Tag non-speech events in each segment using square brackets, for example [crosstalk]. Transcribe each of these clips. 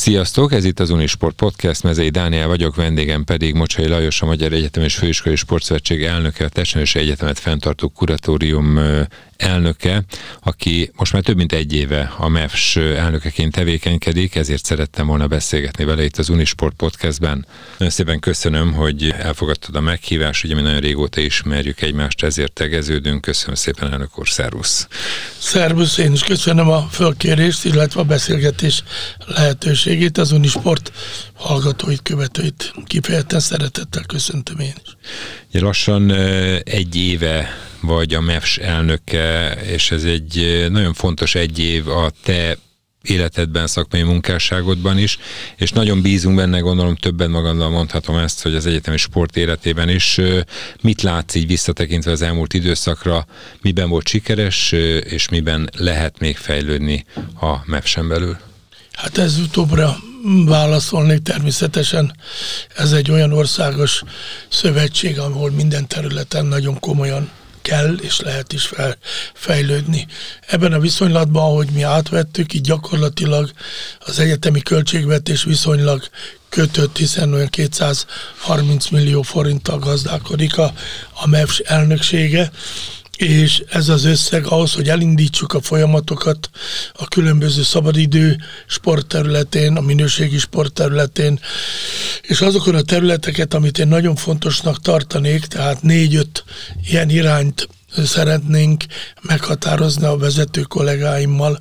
Sziasztok, ez itt az Unisport Podcast, Mezei Dániel vagyok, vendégem pedig Mocsai Lajos, a Magyar Egyetem és Főiskolai Sportszövetség elnöke, a Testnevelési Egyetemet fenntartó kuratórium elnöke, aki most már több mint egy éve a MEFS elnökeként tevékenykedik, ezért szerettem volna beszélgetni vele itt az Unisport Podcastben. Nagyon szépen köszönöm, hogy elfogadtad a meghívást, ugye mi nagyon régóta ismerjük egymást, ezért tegeződünk. Köszönöm szépen, elnök úr, szervusz! Szervusz, én is köszönöm a fölkérést, illetve a beszélgetés lehetőségét. Az Unisport hallgatóit, követőit kifejezetten szeretettel köszöntöm én is. Ja, lassan egy éve vagy a MEFS elnöke, és ez egy nagyon fontos egy év a te életedben, szakmai munkásságodban is, és nagyon bízunk benne, gondolom többen magammal mondhatom ezt, hogy az egyetemi sport életében is. Mit látsz így visszatekintve az elmúlt időszakra, miben volt sikeres, és miben lehet még fejlődni a MEFS-en belül? Hát ez utóbbra válaszolnék természetesen. Ez egy olyan országos szövetség, ahol minden területen nagyon komolyan kell és lehet is fel, fejlődni. Ebben a viszonylatban, ahogy mi átvettük, így gyakorlatilag az egyetemi költségvetés viszonylag kötött, hiszen olyan 230 millió forinttal gazdálkodik a, a MEFS elnöksége, és ez az összeg ahhoz, hogy elindítsuk a folyamatokat a különböző szabadidő sportterületén, a minőségi sportterületén, és azokon a területeket, amit én nagyon fontosnak tartanék, tehát négy-öt ilyen irányt szeretnénk meghatározni a vezető kollégáimmal,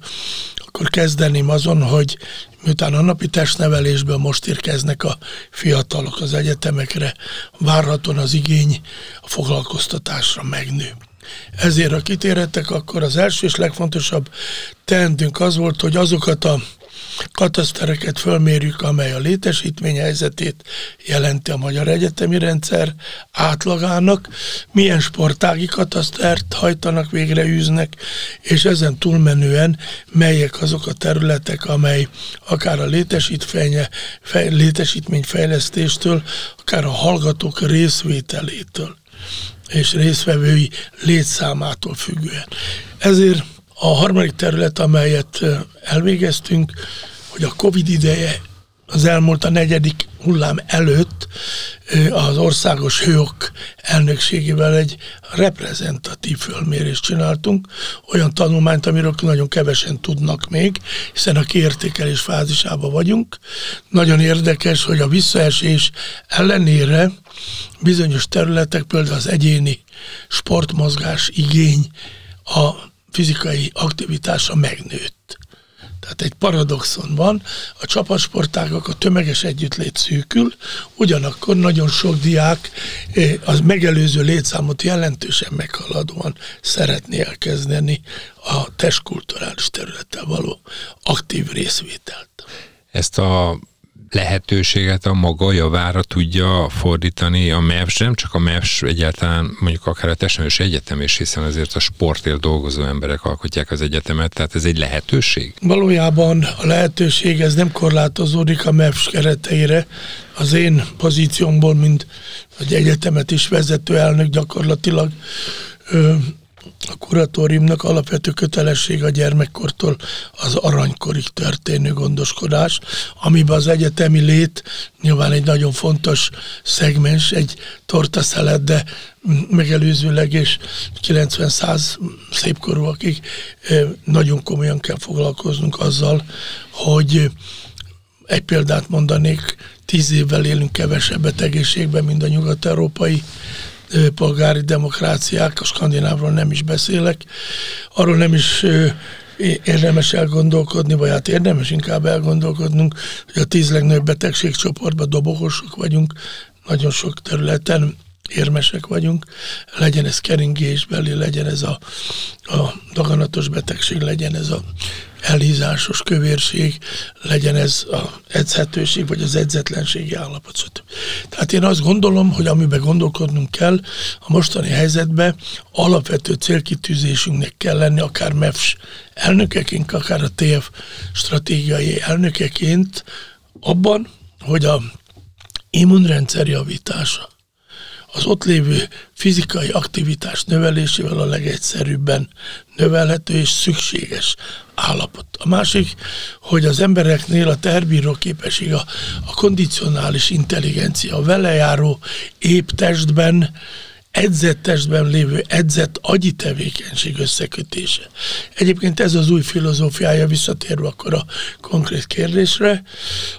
akkor kezdeném azon, hogy miután a napi testnevelésből most érkeznek a fiatalok az egyetemekre, várhatóan az igény a foglalkoztatásra megnő. Ezért, ha kitérhetek, akkor az első és legfontosabb teendünk az volt, hogy azokat a katasztereket fölmérjük, amely a létesítmény helyzetét jelenti a magyar egyetemi rendszer átlagának, milyen sportági katasztert hajtanak végre, űznek, és ezen túlmenően melyek azok a területek, amely akár a létesítménye, fej, létesítmény fejlesztéstől, akár a hallgatók részvételétől és részvevői létszámától függően. Ezért a harmadik terület, amelyet elvégeztünk, hogy a Covid ideje az elmúlt a negyedik hullám előtt az országos hőok elnökségével egy reprezentatív fölmérést csináltunk, olyan tanulmányt, amiről nagyon kevesen tudnak még, hiszen a kiértékelés fázisában vagyunk. Nagyon érdekes, hogy a visszaesés ellenére bizonyos területek, például az egyéni sportmozgás igény a fizikai aktivitásra megnőtt. Tehát egy paradoxon van, a csapatsportágak a tömeges együttlét szűkül, ugyanakkor nagyon sok diák eh, az megelőző létszámot jelentősen meghaladóan szeretné elkezdeni a testkulturális területtel való aktív részvételt. Ezt a lehetőséget a maga javára tudja fordítani a MEVS, nem csak a MEVS, egyáltalán mondjuk akár a Testnevelős Egyetem is, hiszen azért a sportért dolgozó emberek alkotják az egyetemet, tehát ez egy lehetőség? Valójában a lehetőség ez nem korlátozódik a MEVS kereteire. Az én pozíciómból, mint egy egyetemet is vezető elnök gyakorlatilag a kuratóriumnak alapvető kötelesség a gyermekkortól az aranykorig történő gondoskodás, amiben az egyetemi lét nyilván egy nagyon fontos szegmens, egy tortaszelet, de megelőzőleg és 90-100 szépkorúakig nagyon komolyan kell foglalkoznunk azzal, hogy egy példát mondanék, tíz évvel élünk kevesebbet egészségben, mint a nyugat-európai polgári demokráciák, a skandinávról nem is beszélek, arról nem is érdemes elgondolkodni, vagy hát érdemes inkább elgondolkodnunk, hogy a tíz legnagyobb betegségcsoportban dobogosok vagyunk, nagyon sok területen érmesek vagyunk, legyen ez keringésbeli, legyen ez a, a daganatos betegség, legyen ez a elhízásos kövérség, legyen ez a edzhetőség, vagy az edzetlenségi állapot, stb. Tehát én azt gondolom, hogy amiben gondolkodnunk kell, a mostani helyzetben alapvető célkitűzésünknek kell lenni, akár MEFS elnökeként, akár a TF stratégiai elnökeként, abban, hogy a immunrendszer javítása, az ott lévő fizikai aktivitás növelésével a legegyszerűbben növelhető és szükséges állapot. A másik, hogy az embereknél a terbíró képesség, a, a kondicionális intelligencia, a velejáró épp testben edzett testben lévő edzett agyi tevékenység összekötése. Egyébként ez az új filozófiája, visszatérve akkor a konkrét kérdésre.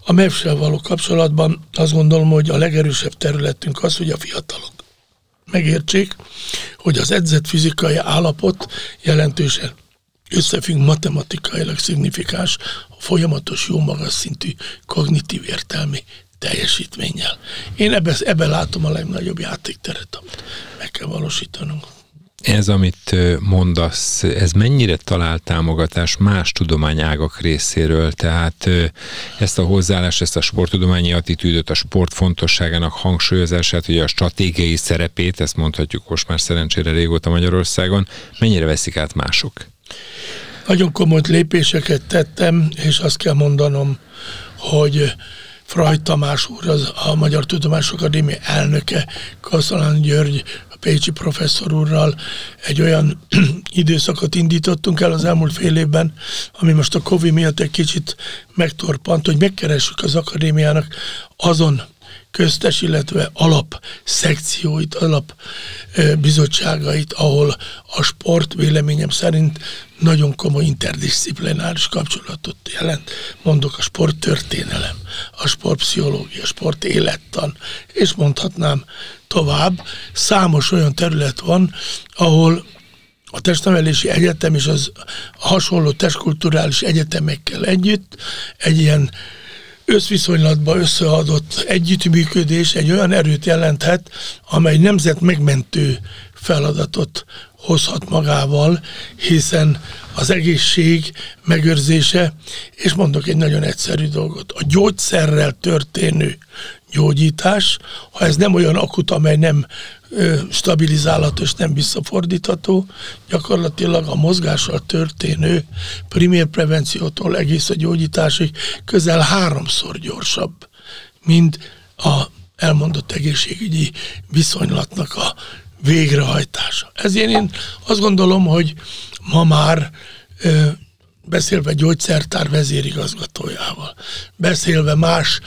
A mev való kapcsolatban azt gondolom, hogy a legerősebb területünk az, hogy a fiatalok megértsék, hogy az edzett fizikai állapot jelentősen összefügg matematikailag szignifikáns, folyamatos jó magas szintű kognitív értelmi teljesítménnyel. Én ebbe, ebbe látom a legnagyobb játékteret, amit meg kell valósítanunk. Ez, amit mondasz, ez mennyire talál támogatás más tudományágak részéről? Tehát ezt a hozzáállást, ezt a sporttudományi attitűdöt, a sport fontosságának hangsúlyozását, ugye a stratégiai szerepét, ezt mondhatjuk most már szerencsére régóta Magyarországon, mennyire veszik át mások? Nagyon komoly lépéseket tettem, és azt kell mondanom, hogy Frajt Tamás úr, az a Magyar Tudományos Akadémia elnöke, Kaszalán György, a Pécsi professzor úrral egy olyan [clears throat] időszakot indítottunk el az elmúlt fél évben, ami most a Covid miatt egy kicsit megtorpant, hogy megkeressük az akadémiának azon köztes, illetve alap szekcióit, alap bizottságait, ahol a sport véleményem szerint nagyon komoly interdisziplináris kapcsolatot jelent. Mondok a sporttörténelem, a sportpszichológia, a sport élettan, és mondhatnám tovább. Számos olyan terület van, ahol a testnevelési egyetem és az hasonló testkulturális egyetemekkel együtt egy ilyen összviszonylatban összeadott együttműködés egy olyan erőt jelenthet, amely nemzet megmentő feladatot hozhat magával, hiszen az egészség megőrzése, és mondok egy nagyon egyszerű dolgot, a gyógyszerrel történő gyógyítás, ha ez nem olyan akut, amely nem stabilizálható és nem visszafordítható, gyakorlatilag a mozgással történő primér prevenciótól egész a gyógyításig közel háromszor gyorsabb, mint a elmondott egészségügyi viszonylatnak a végrehajtása. Ezért én azt gondolom, hogy ma már beszélve gyógyszertár vezérigazgatójával, beszélve más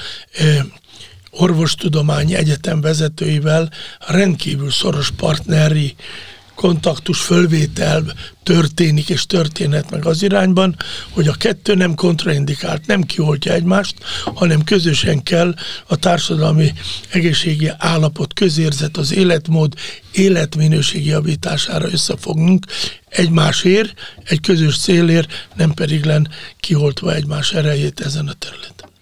orvostudományi egyetem vezetőivel rendkívül szoros partneri kontaktus fölvétel történik és történhet meg az irányban, hogy a kettő nem kontraindikált, nem kioltja egymást, hanem közösen kell a társadalmi egészségi állapot, közérzet, az életmód, életminőségi javítására összefognunk egymásért, egy közös célért, nem pedig len kioltva egymás erejét ezen a területen.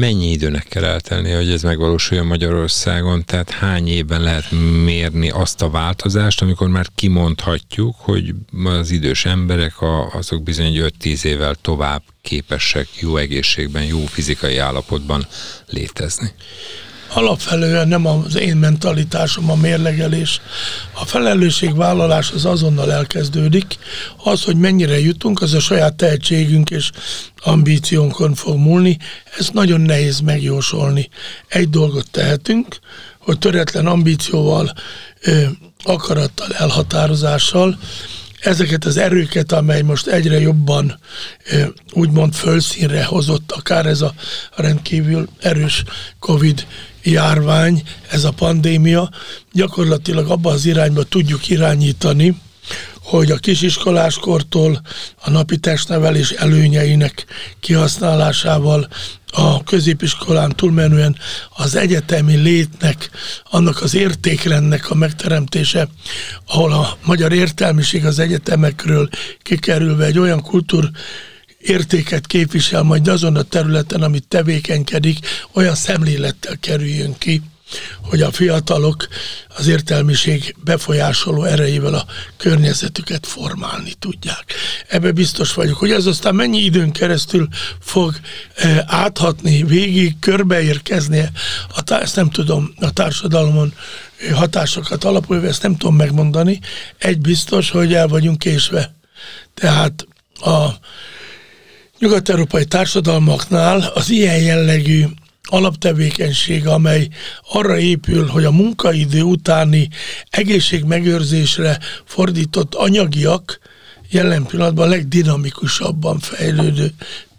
Mennyi időnek kell eltelni, hogy ez megvalósuljon Magyarországon? Tehát hány évben lehet mérni azt a változást, amikor már kimondhatjuk, hogy az idős emberek azok bizony 5-10 évvel tovább képesek jó egészségben, jó fizikai állapotban létezni? Alapfelően nem az én mentalitásom a mérlegelés. A felelősségvállalás az azonnal elkezdődik. Az, hogy mennyire jutunk, az a saját tehetségünk és ambíciónkon fog múlni. Ez nagyon nehéz megjósolni. Egy dolgot tehetünk, hogy töretlen ambícióval, akarattal, elhatározással ezeket az erőket, amely most egyre jobban úgymond fölszínre hozott, akár ez a rendkívül erős Covid járvány, ez a pandémia, gyakorlatilag abba az irányba tudjuk irányítani, hogy a kisiskoláskortól a napi testnevelés előnyeinek kihasználásával a középiskolán túlmenően az egyetemi létnek, annak az értékrendnek a megteremtése, ahol a magyar értelmiség az egyetemekről kikerülve egy olyan kultúr értéket képvisel majd azon a területen, amit tevékenykedik, olyan szemlélettel kerüljön ki, hogy a fiatalok az értelmiség befolyásoló erejével a környezetüket formálni tudják. Ebbe biztos vagyok, hogy ez aztán mennyi időn keresztül fog e, áthatni, végig körbeérkezni, a, ezt nem tudom a társadalomon hatásokat alapulva, ezt nem tudom megmondani. Egy biztos, hogy el vagyunk késve. Tehát a nyugat-európai társadalmaknál az ilyen jellegű alaptevékenység, amely arra épül, hogy a munkaidő utáni egészségmegőrzésre fordított anyagiak jelen pillanatban a legdinamikusabban fejlődő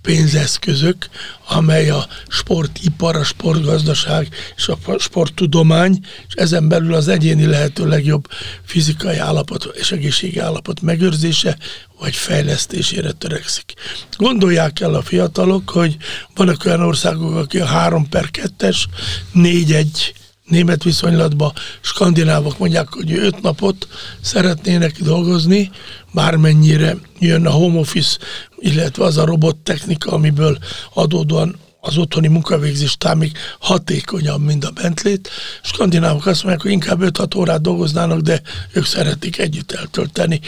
pénzeszközök, amely a sportipar, a sportgazdaság és a sporttudomány, és ezen belül az egyéni lehető legjobb fizikai állapot és egészségi állapot megőrzése vagy fejlesztésére törekszik. Gondolják el a fiatalok, hogy vannak olyan országok, akik a 3 per 2-es, 4-1 német viszonylatban skandinávok mondják, hogy öt napot szeretnének dolgozni, bármennyire jön a home office, illetve az a robottechnika, amiből adódóan az otthoni munkavégzés még hatékonyabb, mint a Bentlét. Skandinávok azt mondják, hogy inkább 5-6 órát dolgoznának, de ők szeretik együtt eltölteni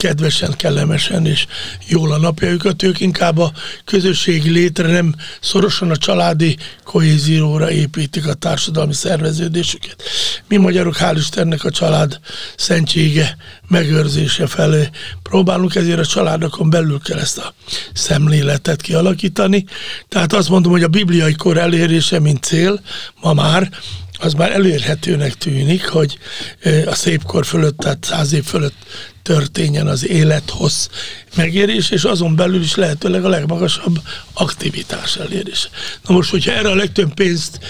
kedvesen, kellemesen és jól a napjaikat. Ők inkább a közösségi létre nem szorosan a családi kohézióra építik a társadalmi szerveződésüket. Mi magyarok, hál' Istennek a család szentsége megőrzése felé próbálunk, ezért a családokon belül kell ezt a szemléletet kialakítani. Tehát azt mondom, hogy a bibliai kor elérése, mint cél, ma már az már elérhetőnek tűnik, hogy a szépkor fölött, tehát száz év fölött történjen az élethossz megérés, és azon belül is lehetőleg a legmagasabb aktivitás elérés. Na most, hogyha erre a legtöbb pénzt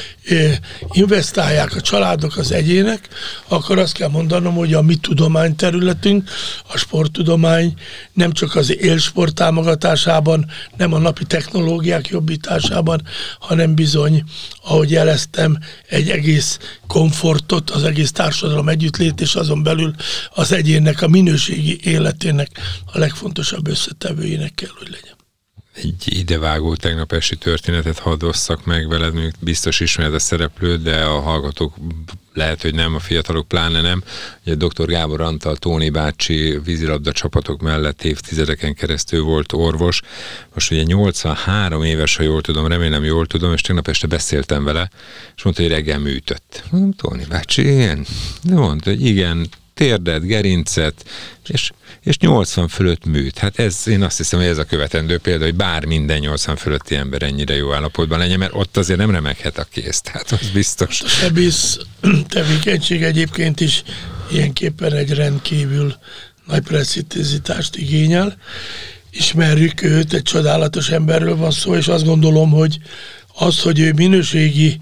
investálják a családok, az egyének, akkor azt kell mondanom, hogy a mi tudományterületünk, a sporttudomány nem csak az élsport támogatásában, nem a napi technológiák jobbításában, hanem bizony, ahogy jeleztem, egy egész komfortot, az egész társadalom együttlét, és azon belül az egyénnek a minőségi életének a legfontosabb összetevőjének kell, hogy legyen egy idevágó tegnap esti történetet hadd osszak meg veled, még biztos ismered a szereplőt, de a hallgatók lehet, hogy nem, a fiatalok pláne nem. Ugye dr. Gábor Antal, Tóni bácsi vízilabda csapatok mellett évtizedeken keresztül volt orvos. Most ugye 83 éves, ha jól tudom, remélem jól tudom, és tegnap este beszéltem vele, és mondta, hogy reggel műtött. Mondom, Tóni bácsi, ilyen? De mondta, hogy igen, térdet, gerincet, és, és 80 fölött műt. Hát ez, én azt hiszem, hogy ez a követendő példa, hogy bár minden 80 fölötti ember ennyire jó állapotban legyen, mert ott azért nem remeghet a kész, tehát az biztos. A sebész [clears throat] tevékenység egyébként is ilyenképpen egy rendkívül nagy precizitást igényel. Ismerjük őt, egy csodálatos emberről van szó, és azt gondolom, hogy az, hogy ő minőségi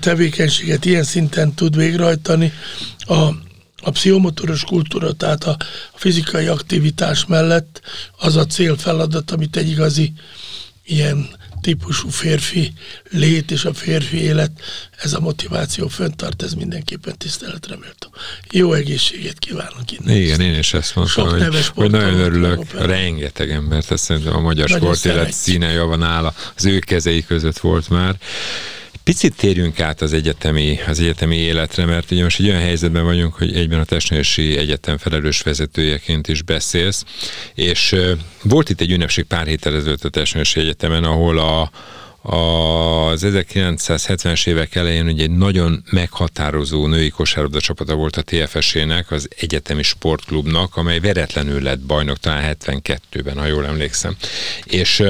tevékenységet ilyen szinten tud végrehajtani, a a pszichomotoros kultúra, tehát a, fizikai aktivitás mellett az a célfeladat, amit egy igazi ilyen típusú férfi lét és a férfi élet, ez a motiváció föntart, ez mindenképpen tiszteletre méltó. Jó egészséget kívánok innen. Igen, én is ezt mondtam, Sok hogy, hogy nagyon örülök. Rengeteg embert, ezt szerintem a magyar sportélet színe van áll, az ő kezei között volt már. Picit térjünk át az egyetemi, az egyetemi életre, mert ugye most egy olyan helyzetben vagyunk, hogy egyben a Testnősi Egyetem felelős vezetőjeként is beszélsz, és volt itt egy ünnepség pár héttel ezelőtt a Testnősi Egyetemen, ahol a, az 1970-es évek elején ugye egy nagyon meghatározó női kosárlabda csapata volt a TFS-ének, az Egyetemi Sportklubnak, amely veretlenül lett bajnok talán 72-ben, ha jól emlékszem. És,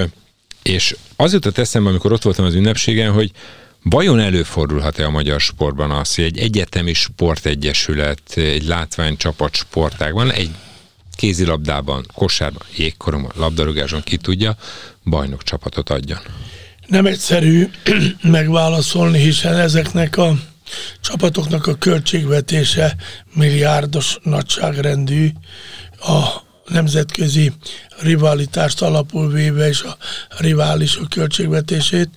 és az jutott eszembe, amikor ott voltam az ünnepségen, hogy Vajon előfordulhat-e a magyar sportban az, hogy egy egyetemi sportegyesület, egy látványcsapat sportágban, egy kézilabdában, kosárban, jégkoromban, labdarúgáson ki tudja, bajnok csapatot adjon? Nem egyszerű [clears throat] megválaszolni, hiszen ezeknek a csapatoknak a költségvetése milliárdos nagyságrendű, a nemzetközi rivalitást alapul véve és a riválisok költségvetését.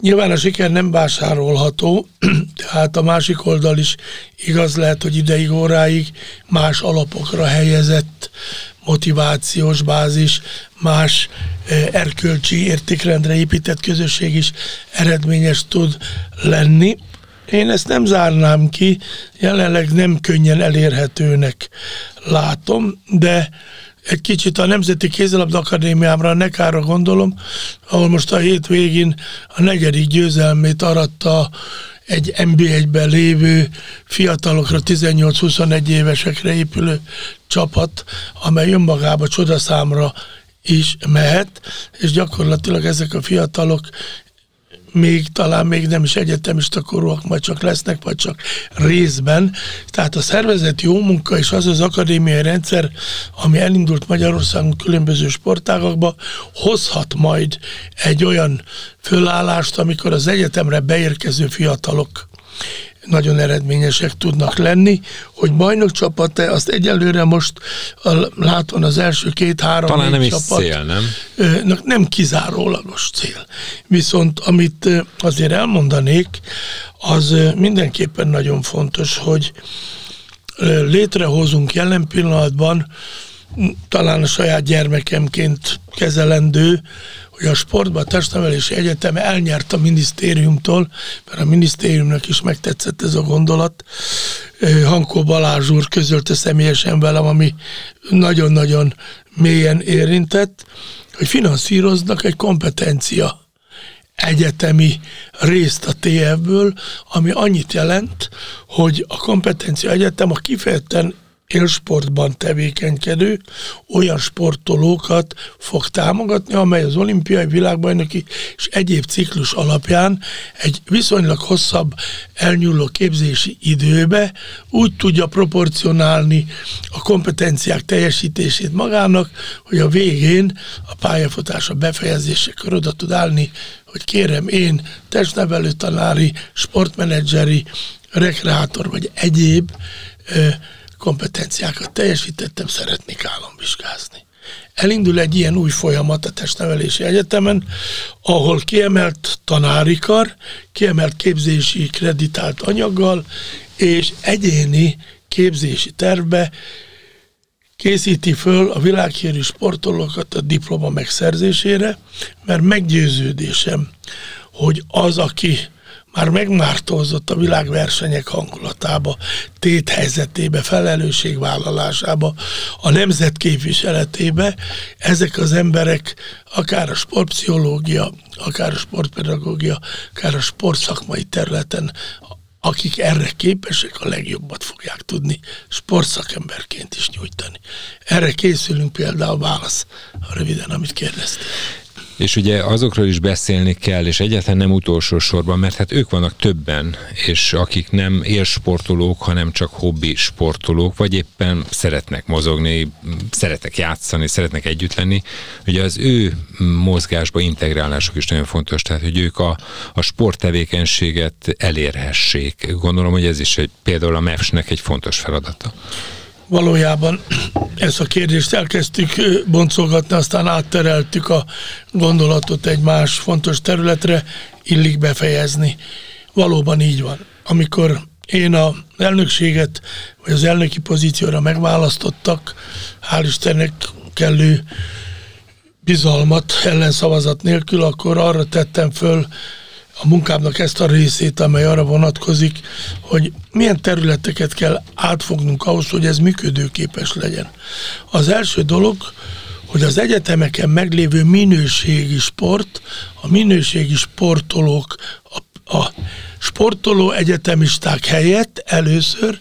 Nyilván a siker nem vásárolható, [clears throat] tehát a másik oldal is igaz lehet, hogy ideig óráig más alapokra helyezett motivációs bázis, más eh, erkölcsi értékrendre épített közösség is eredményes tud lenni. Én ezt nem zárnám ki, jelenleg nem könnyen elérhetőnek látom, de egy kicsit a Nemzeti Kézilabda Akadémiámra, a Nekára gondolom, ahol most a hétvégén a negyedik győzelmét aratta egy NB1-ben lévő fiatalokra, 18-21 évesekre épülő csapat, amely önmagába csodaszámra is mehet, és gyakorlatilag ezek a fiatalok még talán még nem is egyetemista korúak, majd csak lesznek, vagy csak részben. Tehát a szervezet jó munka és az az akadémiai rendszer, ami elindult Magyarországon különböző sportágakba, hozhat majd egy olyan fölállást, amikor az egyetemre beérkező fiatalok nagyon eredményesek tudnak lenni, hogy bajnok csapat azt egyelőre most látom az első két-három Talán nem csapat, is cél, nem? Nem kizárólagos cél. Viszont amit azért elmondanék, az mindenképpen nagyon fontos, hogy létrehozunk jelen pillanatban talán a saját gyermekemként kezelendő, hogy a sportban a testnevelési egyetem elnyert a minisztériumtól, mert a minisztériumnak is megtetszett ez a gondolat. Hankó Balázs úr közölte személyesen velem, ami nagyon-nagyon mélyen érintett, hogy finanszíroznak egy kompetencia egyetemi részt a TF-ből, ami annyit jelent, hogy a kompetencia egyetem a kifejezetten élsportban tevékenykedő olyan sportolókat fog támogatni, amely az olimpiai világbajnoki és egyéb ciklus alapján egy viszonylag hosszabb elnyúló képzési időbe úgy tudja proporcionálni a kompetenciák teljesítését magának, hogy a végén a pályafutása befejezésekor oda tud állni, hogy kérem én testnevelő tanári, sportmenedzseri, rekreátor vagy egyéb kompetenciákat teljesítettem, szeretnék államvizsgázni. Elindul egy ilyen új folyamat a testnevelési egyetemen, ahol kiemelt tanári kar, kiemelt képzési kreditált anyaggal és egyéni képzési tervbe készíti föl a világhírű sportolókat a diploma megszerzésére, mert meggyőződésem, hogy az, aki már megmártózott a világversenyek hangulatába, téthelyzetébe, felelősségvállalásába, a nemzet képviseletébe. Ezek az emberek akár a sportpszichológia, akár a sportpedagógia, akár a sportszakmai területen akik erre képesek, a legjobbat fogják tudni sportszakemberként is nyújtani. Erre készülünk például válasz, röviden, amit kérdeztél. És ugye azokról is beszélni kell, és egyáltalán nem utolsó sorban, mert hát ők vannak többen, és akik nem élsportolók, hanem csak hobbi sportolók, vagy éppen szeretnek mozogni, szeretnek játszani, szeretnek együtt lenni. Ugye az ő mozgásba integrálásuk is nagyon fontos, tehát hogy ők a, a sporttevékenységet elérhessék. Gondolom, hogy ez is egy, például a MEFS-nek egy fontos feladata valójában ezt a kérdést elkezdtük boncolgatni, aztán áttereltük a gondolatot egy más fontos területre, illik befejezni. Valóban így van. Amikor én a elnökséget, vagy az elnöki pozícióra megválasztottak, hál' Istennek kellő bizalmat ellenszavazat nélkül, akkor arra tettem föl a munkámnak ezt a részét, amely arra vonatkozik, hogy milyen területeket kell átfognunk ahhoz, hogy ez működőképes legyen. Az első dolog, hogy az egyetemeken meglévő minőségi sport, a minőségi sportolók, a, a sportoló egyetemisták helyett először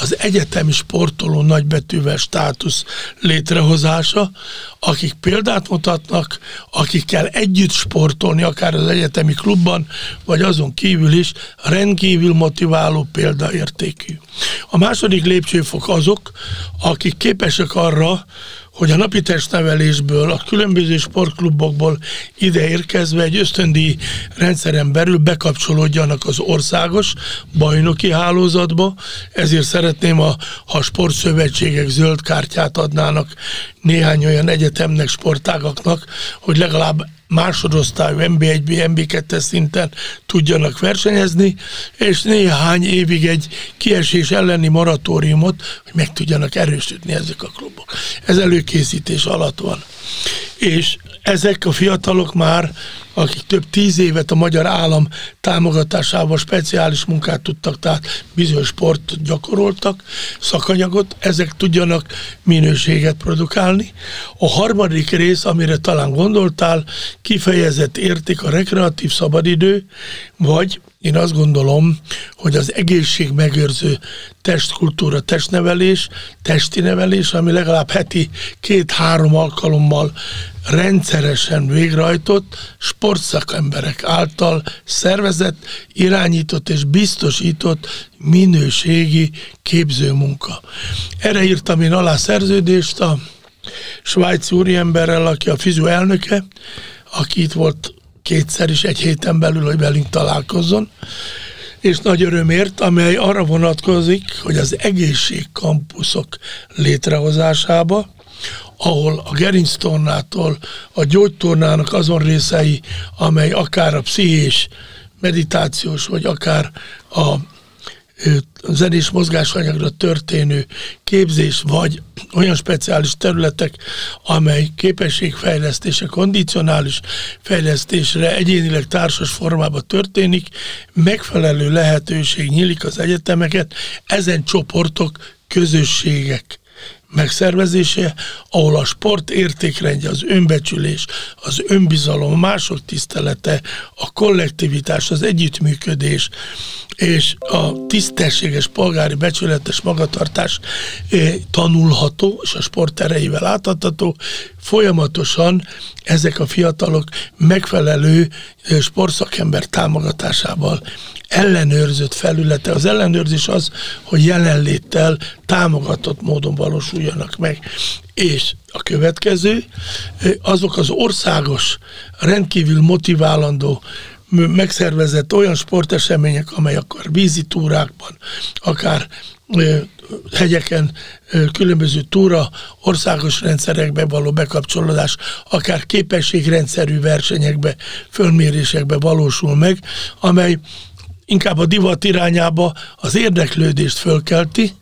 az egyetemi sportoló nagybetűvel státusz létrehozása, akik példát mutatnak, akikkel együtt sportolni, akár az egyetemi klubban, vagy azon kívül is rendkívül motiváló példaértékű. A második lépcsőfok azok, akik képesek arra, hogy a napi testnevelésből, a különböző sportklubokból ide érkezve egy ösztöndi rendszeren belül bekapcsolódjanak az országos bajnoki hálózatba, ezért szeretném, a, ha a sportszövetségek zöld kártyát adnának néhány olyan egyetemnek, sportágaknak, hogy legalább másodosztályú MB1-B, MB2 szinten tudjanak versenyezni, és néhány évig egy kiesés elleni moratóriumot, hogy meg tudjanak erősödni ezek a klubok. Ez előkészítés alatt van. És ezek a fiatalok már, akik több tíz évet a magyar állam támogatásával speciális munkát tudtak, tehát bizonyos sport gyakoroltak, szakanyagot, ezek tudjanak minőséget produkálni. A harmadik rész, amire talán gondoltál, kifejezett érték a rekreatív szabadidő, vagy én azt gondolom, hogy az egészség megőrző testkultúra, testnevelés, testi nevelés, ami legalább heti két-három alkalommal rendszeresen végrehajtott sportszakemberek által szervezett, irányított és biztosított minőségi képzőmunka. Erre írtam én alá szerződést a svájci úriemberrel, aki a fizu elnöke, aki itt volt kétszer is egy héten belül, hogy velünk találkozzon, és nagy örömért, amely arra vonatkozik, hogy az egészségkampuszok létrehozásába, ahol a gerinctornától a gyógytornának azon részei, amely akár a pszichés, meditációs, vagy akár a zenés mozgásanyagra történő képzés, vagy olyan speciális területek, amely képességfejlesztése, kondicionális fejlesztésre egyénileg társas formában történik, megfelelő lehetőség nyílik az egyetemeket, ezen csoportok, közösségek megszervezése, ahol a sport értékrendje, az önbecsülés, az önbizalom, mások tisztelete, a kollektivitás, az együttműködés és a tisztességes polgári becsületes magatartás eh, tanulható, és a sport erejével átadható, folyamatosan ezek a fiatalok megfelelő eh, sportszakember támogatásával ellenőrzött felülete. Az ellenőrzés az, hogy jelenléttel támogatott módon valósuljanak meg. És a következő, azok az országos, rendkívül motiválandó megszervezett olyan sportesemények, amely akár vízi túrákban, akár hegyeken különböző túra országos rendszerekbe való bekapcsolódás, akár képességrendszerű versenyekbe, fölmérésekbe valósul meg, amely inkább a divat irányába az érdeklődést fölkelti,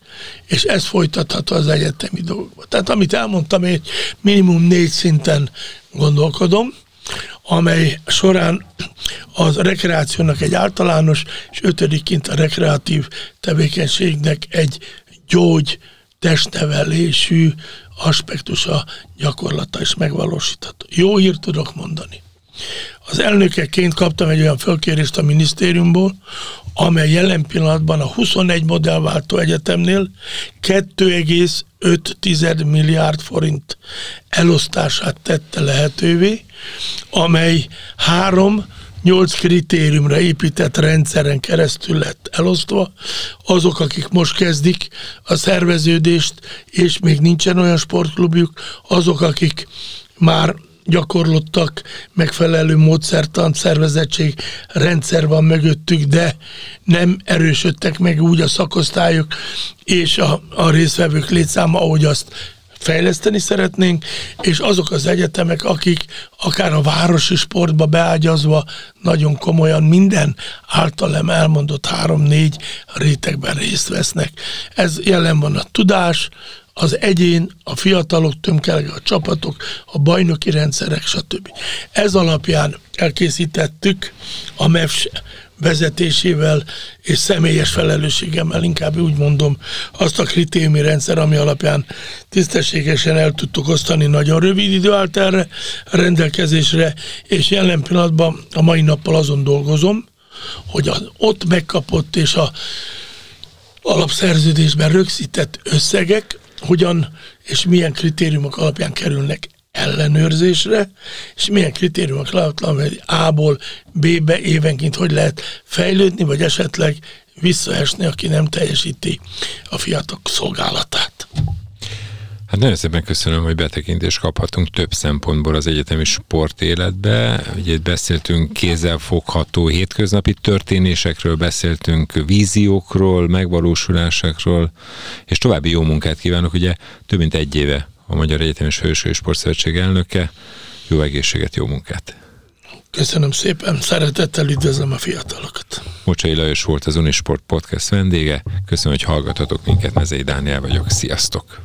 és ez folytatható az egyetemi dolgokba. Tehát amit elmondtam, én minimum négy szinten gondolkodom, amely során az rekreációnak egy általános, és ötödikként a rekreatív tevékenységnek egy gyógy, testnevelésű aspektusa, gyakorlata is megvalósítható. Jó hírt tudok mondani. Az elnökeként kaptam egy olyan fölkérést a minisztériumból, amely jelen pillanatban a 21 modellváltó egyetemnél 2,5 milliárd forint elosztását tette lehetővé, amely három nyolc kritériumra épített rendszeren keresztül lett elosztva. Azok, akik most kezdik a szerveződést, és még nincsen olyan sportklubjuk, azok, akik már gyakorlottak, megfelelő módszertan, szervezettség, rendszer van mögöttük, de nem erősödtek meg úgy a szakosztályok és a, a részvevők létszáma, ahogy azt fejleszteni szeretnénk, és azok az egyetemek, akik akár a városi sportba beágyazva nagyon komolyan minden általem elmondott három-négy rétegben részt vesznek. Ez jelen van a tudás, az egyén, a fiatalok tömkelege, a csapatok, a bajnoki rendszerek, stb. Ez alapján elkészítettük a MEFS vezetésével és személyes felelősségemmel, inkább úgy mondom, azt a kritériumi rendszer, ami alapján tisztességesen el tudtuk osztani, nagyon rövid idő állt erre rendelkezésre, és jelen pillanatban a mai nappal azon dolgozom, hogy az ott megkapott és a alapszerződésben rögzített összegek hogyan és milyen kritériumok alapján kerülnek ellenőrzésre, és milyen kritériumok alapján, hogy A-ból B-be évenként hogy lehet fejlődni, vagy esetleg visszaesni, aki nem teljesíti a fiatalok szolgálatát. Hát nagyon szépen köszönöm, hogy betekintést kaphatunk több szempontból az egyetemi sport életbe. Ugye itt beszéltünk kézzelfogható hétköznapi történésekről, beszéltünk víziókról, megvalósulásokról, és további jó munkát kívánok. Ugye több mint egy éve a Magyar Egyetemes Hőső Sportszövetség elnöke. Jó egészséget, jó munkát! Köszönöm szépen, szeretettel üdvözlöm a fiatalokat. Mocsai Lajos volt az Unisport Podcast vendége. Köszönöm, hogy hallgatatok minket, Mezei Dániel vagyok. Sziasztok!